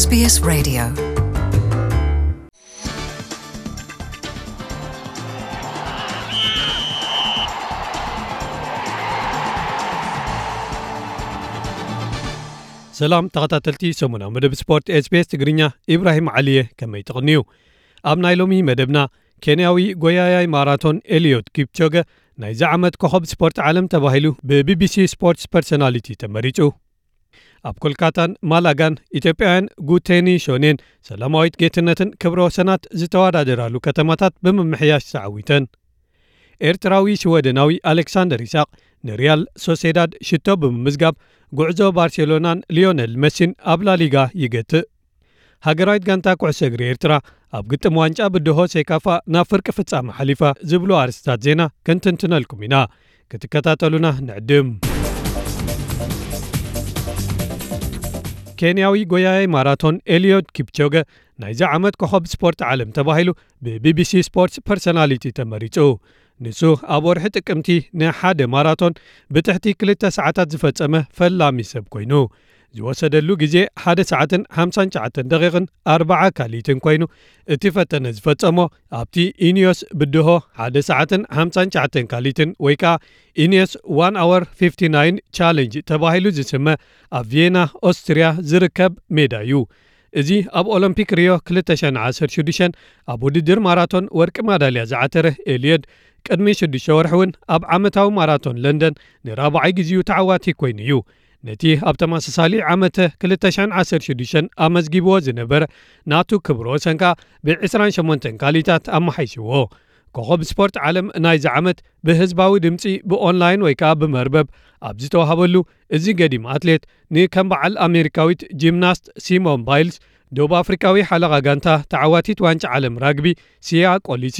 SBS Radio. ሰላም ተኸታተልቲ ሰሙናዊ መደብ ስፖርት ኤስቤስ ትግርኛ ኢብራሂም ዓልየ ከመይ ተቕንዩ ኣብ ናይ ሎሚ መደብና ኬንያዊ ጎያያይ ማራቶን ኤልዮት ኪፕቾገ ናይዚ ዓመት ኮኸብ ስፖርት ዓለም ተባሂሉ ብቢቢሲ Sports Personality ተመሪጹ ኣብ ኮልካታን ማላጋን ኢትዮጵያውያን ጉቴኒ ሾኔን ሰላማዊት ጌትነትን ክብረ ወሰናት ዝተወዳደራሉ ከተማታት ብምምሕያሽ ተዓዊተን ኤርትራዊ ስወደናዊ ኣሌክሳንደር ይስቅ ንሪያል ሶሴዳድ ሽቶ ብምምዝጋብ ጉዕዞ ባርሴሎናን ሊዮነል መሲን ኣብ ላሊጋ ይገትእ። ሃገራዊት ጋንታ ኩዕሶ እግሪ ኤርትራ ኣብ ግጥም ዋንጫ ብድሆ ሴካፋ ናብ ፍርቂ ፍጻመ ሓሊፋ ዝብሉ ኣርስታት ዜና ክንትንትነልኩም ኢና። ክትከታተሉና ንዕድም ኬንያዊ ጎያይ ማራቶን ኤልዮት ኪፕቾገ ናይዚ ዓመት ኮኸብ ስፖርት ዓለም ተባሂሉ ብቢቢሲ Sports Personality ተመሪጹ። ንሱ ኣብ ወርሒ ጥቅምቲ ንሓደ ማራቶን ብትሕቲ 2 ሰዓታት ዝፈጸመ ፈላሚ ሰብ ኮይኑ ዝወሰደሉ ግዜ 1 ሰዓትን 59 ደቂቕን 40 ካሊትን ኮይኑ እቲ ፈተነ ዝፈጸሞ ኣብቲ ኢንዮስ ብድሆ 1 ሰዓትን 59 ካሊትን ወይ ከኣ ኢንዮስ 1 ኣወር 59 ቻለንጅ ተባሂሉ ዝስመ ኣብ ቪየና ኦስትርያ ዝርከብ ሜዳ እዩ እዚ ኣብ ኦሎምፒክ ሪዮ 216 ኣብ ውድድር ማራቶን ወርቂ ማዳልያ ዝዓተረ ኤልየድ ቅድሚ 6 ወርሒ እውን ኣብ ዓመታዊ ማራቶን ለንደን ንራብዓይ ግዜኡ ተዓዋቲ ኮይኑ እዩ ነቲ ኣብ ተመሳሳሊ ዓመተ 216 ኣመዝጊብዎ ዝነበረ ናቱ ክብሮ ወሰንካ ብ28 ካሊታት ኣመሓይሽዎ። ኮኸብ ስፖርት ዓለም ናይዚ ዓመት ብህዝባዊ ድምፂ ብኦንላይን ወይ ከኣ ብመርበብ ኣብ ዝተዋሃበሉ እዚ ገዲም ኣትሌት ንከም በዓል ኣሜሪካዊት ጂምናስት ሲሞን ባይልስ ደቡብ ኣፍሪካዊ ሓለቓ ጋንታ ተዓዋቲት ዋንጫ ዓለም ራግቢ ሲያ ቆሊሲ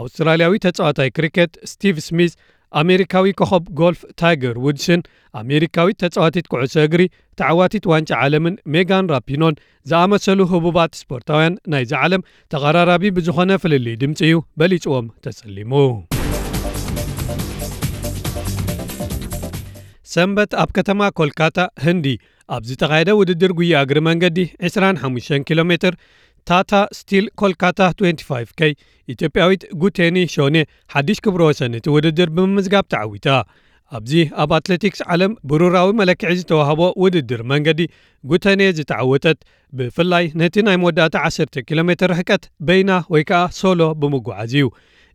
ኣውስትራልያዊ ተጻዋታይ ክሪኬት ስቲቭ ስሚስ ኣሜሪካዊ ኮኸብ ጎልፍ ታይገር ውድስን ኣሜሪካዊት ተጻዋቲት ኩዕሶ እግሪ ተዓዋቲት ዋንጫ ዓለምን ሜጋን ራፒኖን ዝኣመሰሉ ህቡባት ስፖርታውያን ናይዚ ዓለም ተቐራራቢ ብዝኾነ ፍልልይ ድምፂ እዩ። በሊፅዎም ተሸሊሙ። ሰንበት ኣብ ከተማ ኮልካታ ህንዲ ኣብ ዝተኻየደ ውድድር ጉያ እግሪ መንገዲ 25 ኪሎ ሜትር ታታ ስቲል ኮልካታ 25 ከይ ኢትዮጵያዊት ጉቴኒ ሾኔ ሓድሽ ክብሮ ወሰን እቲ ውድድር ብምምዝጋብ ተዓዊታ ኣብዚ ኣብ ኣትሌቲክስ ዓለም ብሩራዊ መለክዒ ዝተዋህቦ ውድድር መንገዲ ጉተኔ ዝተዓወተት ብፍላይ ነቲ ናይ መወዳእታ 10 ኪሎ ሜትር ርሕቀት በይና ወይ ከኣ ሶሎ ብምጉዓዝ እዩ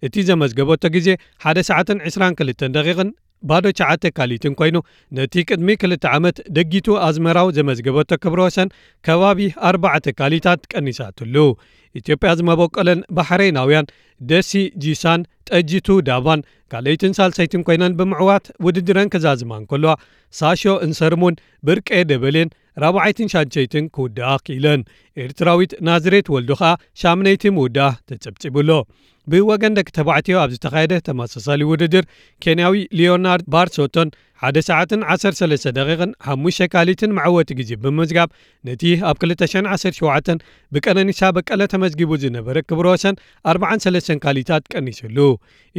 እቲ ዘመዝገበቶ ግዜ 1 ሰዓትን 22 ደቂቕን ባዶ ሸውዓተ ካሊትን ኮይኑ ነቲ ቅድሚ ክልተ ዓመት ደጊቱ ኣዝመራው ዘመዝገበቶ ክብረ ወሰን ከባቢ ኣርባዕተ ካሊታት ቀኒሳትሉ። ኢትዮጵያ ዝመበቀለን ባሕረይናውያን ደሲ ጂሳን ጠጂቱ ዳባን ካልአይትን ሳልሰይትን ኮይነን ብምዕዋት ውድድረን ክዛዝማን ከለዋ ሳሾ እንሰርሙን ብርቄ ደበሌን ራብዓይትን ሓምሸይትን ክውድኣ ክኢለን ኤርትራዊት ናዝሬት ወልዱ ኸኣ ሻምነይቲ ምውድኣ ተጸብጺቡሎ ብወገን ደቂ ተባዕትዮ ኣብ ዝተኻየደ ተመሳሳሊ ውድድር ኬንያዊ ሊዮናርድ ባርሶቶን 1 ሰዓትን 13 ደቂቕን 5 ካሊትን መዕወቲ ግዜ ብምዝጋብ ነቲ ኣብ 217 ብቀነኒሳ በቀለ ተመዝጊቡ ዝነበረ ክብሮ ወሰን 43 ካሊታት ቀኒሱሉ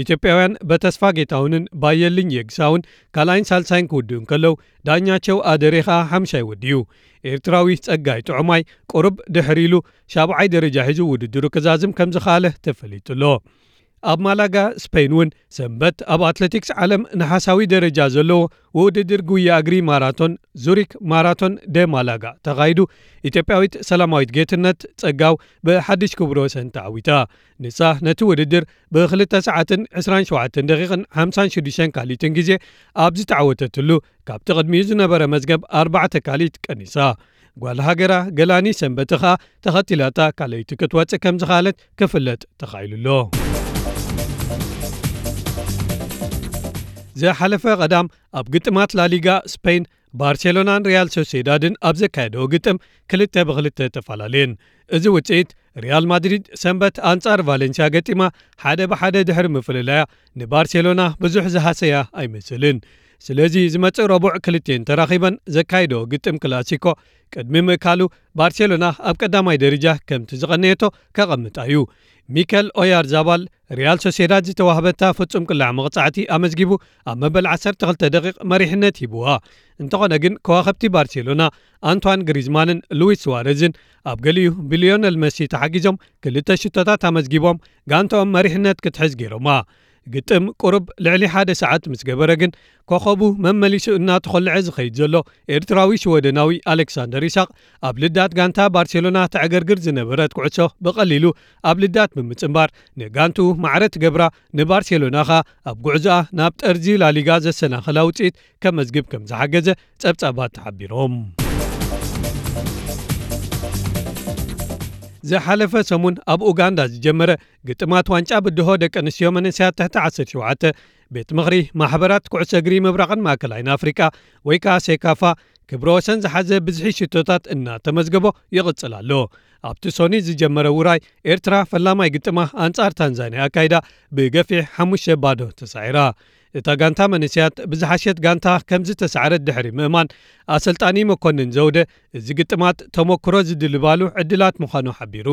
ኢትዮጵያውያን በተስፋ ጌታውንን ባየልኝ የግሳውን ካልኣይን ሳልሳይን ክውድኡ ከለው ዳኛቸው ኣደሬኻ ሓምሻይ ወዲኡ ኤርትራዊ ጸጋይ ጥዑማይ ቁርብ ድሕሪ ኢሉ ሻብዓይ ደረጃ ሒዙ ውድድሩ ክዛዝም ከም ዝኸኣለ ተፈሊጡሎ ኣብ ማላጋ ስፔይን እውን ሰንበት ኣብ ኣትሌቲክስ ዓለም ነሓሳዊ ደረጃ ዘለዎ ውድድር ጉያ እግሪ ማራቶን ዙሪክ ማራቶን ደ ማላጋ ተኻይዱ። ኢትዮጵያዊት ሰላማዊት ጌትነት ጸጋው ብሓድሽ ክብሮ ወሰን ተዓዊታ ንሳ ነቲ ውድድር ብ2 ሰዓትን 27 ደቂቕን 56 ካሊትን ግዜ ኣብ ዝተዓወተትሉ ካብቲ ቅድሚኡ ዝነበረ መዝገብ 4 ካሊት ቀኒሳ። ጓል ሃገራ ገላኒ ሰንበቲ ኸኣ ተኸቲላታ ካልይቲ ክትወፅእ ከም ዝኻለት ክፍለጥ ተኻኢሉሎ ዘሓለፈ ቀዳም ኣብ ግጥማት ላሊጋ ስፔይን ባርሴሎናን ሪያል ሶሴዳድን ኣብ ዘካየደዎ ግጥም ክልተ ብክልተ ተፈላለየን። እዚ ውፅኢት ሪያል ማድሪድ ሰንበት ኣንጻር ቫሌንስያ ገጢማ ሓደ ብሓደ ድሕሪ ምፍልላያ ንባርሴሎና ብዙሕ ዝሃሰያ ኣይመስልን ስለዚ ዝመጽእ ረቡዕ ክልትን ተራኺበን ዘካይዶ ግጥም ክላሲኮ ቅድሚ ምእካሉ ባርሴሎና ኣብ ቀዳማይ ደረጃ ከምቲ ዝቐነየቶ ከቐምጣ እዩ ሚኬል ኦያር ዛባል ሪያል ሶሴዳድ ዝተዋህበታ ፍጹም ቅላዕ መቕጻዕቲ ኣመዝጊቡ ኣብ መበል 12 ደቂቕ መሪሕነት ሂብዋ እንተኾነ ግን ከዋኸብቲ ባርሴሎና ኣንቷን ግሪዝማንን ሉዊስ ስዋረዝን ኣብ ገሊኡ ቢልዮነል መሲ ተሓጊዞም ክልተ ሽቶታት ኣመዝጊቦም ጋንቶኦም መሪሕነት ክትሕዝ ገይሮማ ግጥም ቁርብ ልዕሊ ሓደ ሰዓት ምስ ገበረ ግን ኮኸቡ መመሊሱ እናተኸልዐ ዝኸይድ ዘሎ ኤርትራዊ ሽወደናዊ ኣሌክሳንደር ይስሓቅ ኣብ ልዳት ጋንታ ባርሴሎና ተዕገርግር ዝነበረት ኩዕሶ ብቐሊሉ ኣብ ልዳት ብምጽምባር ንጋንቱ ማዕረት ገብራ ንባርሴሎና ኸ ኣብ ጉዕዞኣ ናብ ጠርዚ ላሊጋ ዘሰናኸላ ውፅኢት ከም መዝግብ ከም ዝሓገዘ ጸብጻባት ተሓቢሮም ዝሓለፈ ሰሙን ኣብ ኡጋንዳ ዝጀመረ ግጥማት ዋንጫ ብድሆ ደቂ ኣንስትዮ መንእስያት ትሕቲ 17 ቤት ምኽሪ ማሕበራት ኩዕሶ እግሪ ምብራቕን ማእከላይን ኣፍሪቃ ወይ ከዓ ሴካፋ ክብረ ወሰን ዝሓዘ ብዝሒ ሽቶታት እናተመዝገቦ ይቕጽል ኣሎ። ኣብቲ ሶኒ ዝጀመረ ውራይ ኤርትራ ፈላማይ ግጥማ ኣንጻር ታንዛንያ ኣካይዳ ብገፊሕ 5 ባዶ ተሳዒራ እታ ጋንታ መንስያት ብዝሓሸት ጋንታ ከምዚ ተሰዕረት ድሕሪ ምእማን ኣሰልጣኒ መኮንን ዘውደ እዚ ግጥማት ተመክሮ ዝድልባሉ ዕድላት ምዃኑ ሓቢሩ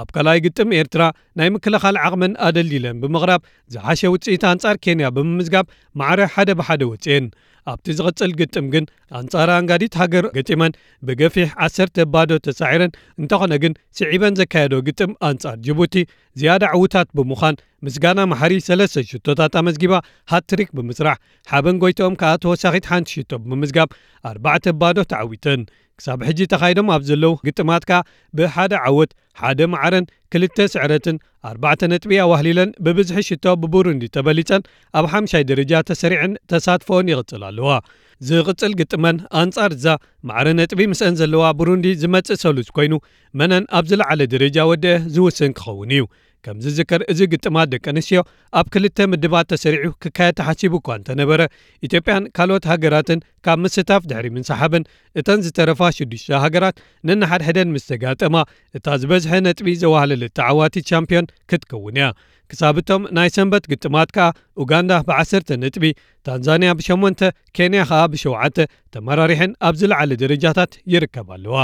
ኣብ ካልኣይ ግጥም ኤርትራ ናይ ምክልኻል ዓቕመን ኣደሊለን ብምቕራብ ዝሓሸ ውፅኢት ኣንጻር ኬንያ ብምምዝጋብ ማዕረ ሓደ ብሓደ ወፅአን ኣብቲ ዝቕጽል ግጥም ግን ኣንጻር ኣንጋዲት ሃገር ገጢመን ብገፊሕ 1 ባዶ ተሳዒረን እንተኾነ ግን ስዒበን ዘካየዶ ግጥም ኣንጻር ጅቡቲ ዝያዳ ዕዉታት ብምዃን ምስጋና ማሕሪ ሰለስተ ሽቶታት ኣመዝጊባ ሃትሪክ ብምስራሕ ሓበን ጎይቶኦም ከዓ ተወሳኺት ሓንቲ ሽቶ ብምምዝጋብ ኣርባዕተ ባዶ ተዓዊተን ክሳብ ሕጂ ተኻይዶም ኣብ ዘለዉ ግጥማት ከ ብሓደ ዓወት ሓደ ማዕረን ክልተ ስዕረትን ኣርባዕተ ነጥቢ ኣዋህሊለን ብብዝሒ ሽቶ ብቡሩንዲ ተበሊፀን ኣብ ሓምሻይ ደረጃ ተሰሪዕን ተሳትፎን ይቕጽል ኣለዋ። ዝቕጽል ግጥመን ኣንጻር እዛ ማዕረ ነጥቢ ምስአን ዘለዋ ቡሩንዲ ዝመጽእ ሰሉስ ኮይኑ መነን ኣብ ዝለዓለ ደረጃ ወድአ ዝውስን ክኸውን እዩ ከም ዝዝከር እዚ ግጥማት ደቂ ኣንስትዮ ኣብ ክልተ ምድባት ተሰሪዑ ክካየድ ተሓሲቡ እኳ እንተነበረ ኢትዮጵያን ካልኦት ሃገራትን ካብ ምስታፍ ድሕሪ ምንሰሓብን እተን ዝተረፋ ሽዱሽተ ሃገራት ነናሓድሕደን ምስ ተጋጠማ እታ ዝበዝሐ ነጥቢ ዘዋህለለት ተዓዋቲት ቻምፒዮን ክትከውን እያ ክሳብ እቶም ናይ ሰንበት ግጥማት ከኣ ኡጋንዳ ብ10 ነጥቢ ታንዛንያ ብ8 ኬንያ ከዓ ብ7 ተመራሪሐን ኣብ ዝለዓለ ደረጃታት ይርከብ ኣለዋ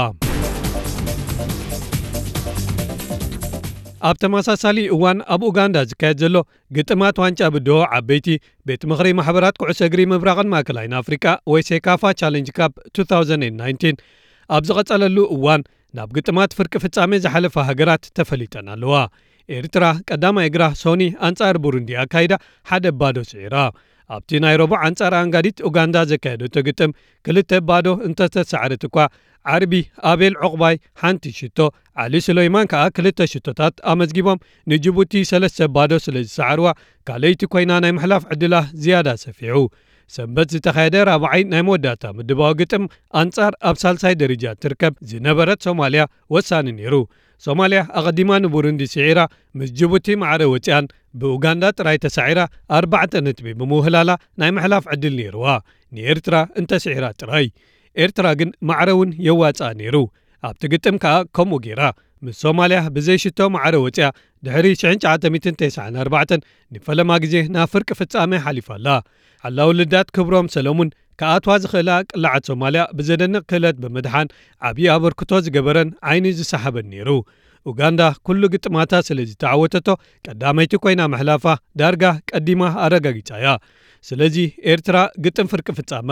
ኣብ ተመሳሳሊ እዋን ኣብ ኡጋንዳ ዝካየድ ዘሎ ግጥማት ዋንጫ ብድሆ ዓበይቲ ቤት ምኽሪ ማሕበራት ኩዕሶ እግሪ ምብራቕን ማእከላይን ኣፍሪቃ ወይ ሴካፋ ቻለንጅ ካፕ 2019 ኣብ ዝቐጸለሉ እዋን ናብ ግጥማት ፍርቂ ፍጻሜ ዝሓለፈ ሃገራት ተፈሊጠን ኣለዋ። ኤርትራ ቀዳማይ እግራ ሶኒ ኣንጻር ቡሩንዲ ኣካይዳ ሓደ ባዶ ስዒራ ኣብቲ ናይ ረቡዕ ኣንጻር ኣአንጋዲት ኡጋንዳ ዘካየደቶ ግጥም ክልተ ባዶ እንተተሰዓረት እኳ ዓርቢ ኣቤል ዕቑባይ ሓንቲ ሽቶ ዓሊ ስሎይማን ከዓ ክልተ ሽቶታት ኣመዝጊቦም ንጅቡቲ ሰለስተ ባዶ ስለ ዝሰዓርዋ ካልይቲ ኮይና ናይ ምሕላፍ ዕድላ ዝያዳ ሰፊዑ። ሰንበት ዝተኻየደ ራብዓይ ናይ መወዳእታ ምድባዊ ግጥም ኣንጻር ኣብ ሳልሳይ ደረጃ ትርከብ ዝነበረት ሶማልያ ወሳኒ ነይሩ። ሶማልያ ኣቐዲማ ንቡሩንዲ ስዒራ ምስ ጅቡቲ ማዕረ ወፅያን ብኡጋንዳ ጥራይ ተሳዒራ ኣርባዕተ ነጥቢ ብምውህላላ ናይ ምሕላፍ ዕድል ነይርዋ ንኤርትራ እንተስዒራ ጥራይ ኤርትራ ግን ማዕረ እውን የዋፅኣ ነይሩ ኣብቲ ግጥም ከዓ ከምኡ ገይራ ምስ ሶማልያ ብዘይሽቶ ማዕረ ወፅያ ድሕሪ 1994 ንፈለማ ግዜ ናብ ፍርቂ ፍጻሜ ሓሊፋላ ሓላው ልዳት ክብሮም ሰሎሙን ከኣትዋ ዝኽእላ ቅላዓት ሶማልያ ብዘደንቕ ክእለት ብምድሓን ዓብዪ ኣበርክቶ ዝገበረን ዓይኒ ዝሰሓበን ነይሩ ኡጋንዳ ኩሉ ግጥማታ ስለ ዝተዓወተቶ ቀዳመይቲ ኮይና መሕላፋ ዳርጋ ቀዲማ ኣረጋጊጻ እያ ስለዚ ኤርትራ ግጥም ፍርቂ ፍጻማ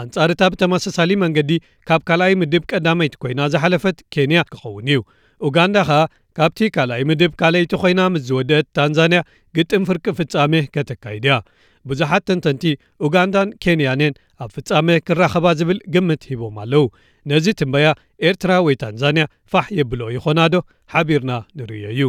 ኣንጻርታ ብተመሳሳሊ መንገዲ ካብ ካልኣይ ምድብ ቀዳመይቲ ኮይና ዝሓለፈት ኬንያ ክኸውን እዩ። ኡጋንዳ ኸኣ ካብቲ ካልኣይ ምድብ ካልይቲ ኮይና ምስ ዝወድአት ታንዛንያ ግጥም ፍርቂ ፍጻሜ ከተካይድ እያ ብዙሓት ተንተንቲ ኡጋንዳን ኬንያንን ኣብ ፍጻሜ ክራኸባ ዝብል ግምት ሂቦም ኣለዉ። ነዚ ትንበያ ኤርትራ ወይ ታንዛንያ ፋሕ የብሎ ይኾናዶ ሓቢርና ንርዮ እዩ።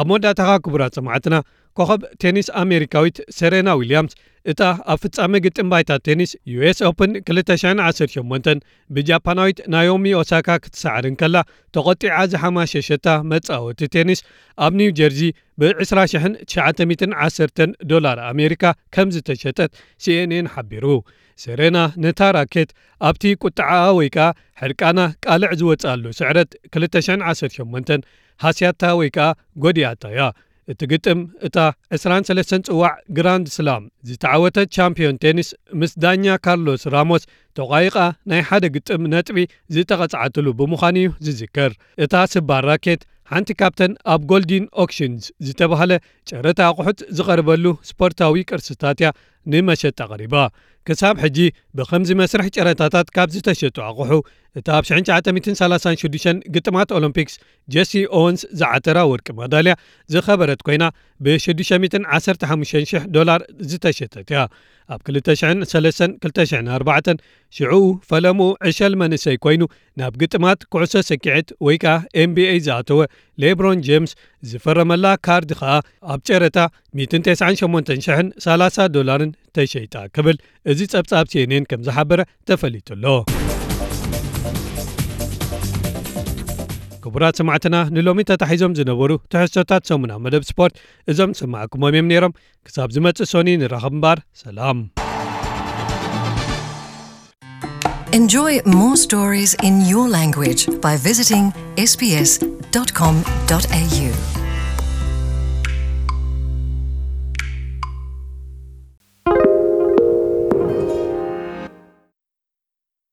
ኣብ መወዳእታኻ ክቡራት ሰማዕትና ኮኸብ ቴኒስ ኣሜሪካዊት ሰሬና ዊልያምስ እታ ኣብ ፍጻሜ ግጥም ባይታ ቴኒስ US Open 218 ብጃፓናዊት ናዮሚ ኦሳካ ክትሰዓርን ከላ ተቖጢዓ ዝሓማሸሸታ መጻወቲ ቴኒስ ኣብ ኒው ጀርዚ ብ20910 ዶላር ኣሜሪካ ከም ዝተሸጠት ሲኤንኤን ሓቢሩ። ሰሬና ነታ ራኬት ኣብቲ ቁጥዓኣ ወይ ከኣ ሕርቃና ቃልዕ ዝወፅኣሉ ስዕረት 218 ሃስያታ ወይ ከኣ ጐዲኣታ እያ እቲ ግጥም እታ 23 ጽዋዕ ግራንድ ስላም ዝተዓወተት ቻምፒዮን ቴኒስ ምስ ዳኛ ካርሎስ ራሞስ ተቋይቓ ናይ ሓደ ግጥም ነጥቢ ዝተቐጽዓትሉ ብምዃኑ እዩ ዝዝከር። እታ ስባር ራኬት ሓንቲ ካብተን ኣብ ጎልዲን ኦክሽንስ ዝተባህለ ጨረታ ኣቑሑት ዝቐርበሉ ስፖርታዊ ቅርስታት እያ ንመሸጣ ቐሪባ ክሳብ ሕጂ ብከምዚ መስርሕ ጨረታታት ካብ ዝተሸጡ ኣቑሑ እታ ኣብ 1936 ግጥማት ኦሎምፒክስ ጀሲ ኦወንስ ዝዓተራ ወርቂ መዳልያ ዝኸበረት ኮይና ብ615,000 ዶላር ዝተሸጠት እያ ኣብ 2003-2004 ሽዑኡ ፈለሙ ዕሸል መንሰይ ኮይኑ ናብ ግጥማት ኩዕሶ ሰኪዔት ወይ ከኣ ኤንቢኤ ዝኣተወ ሌብሮን ጀምስ ዝፈረመላ ካርዲ ከኣ ኣብ ጨረታ 198,30 ዶላርን ተሸይጣ ክብል እዚ ጸብጻብ ሲኤንኤን ከም ዝሓበረ ተፈሊጡሎ ክቡራት ሰማዕትና ንሎሚ ተታሒዞም ዝነበሩ ትሕሶታት ሰሙና መደብ ስፖርት እዞም ሰማዕኩሞም እዮም ነይሮም ክሳብ ዝመጽእ ሶኒ ንራኸብ እምበር ሰላም Enjoy more stories in your language by visiting sbs.com.au.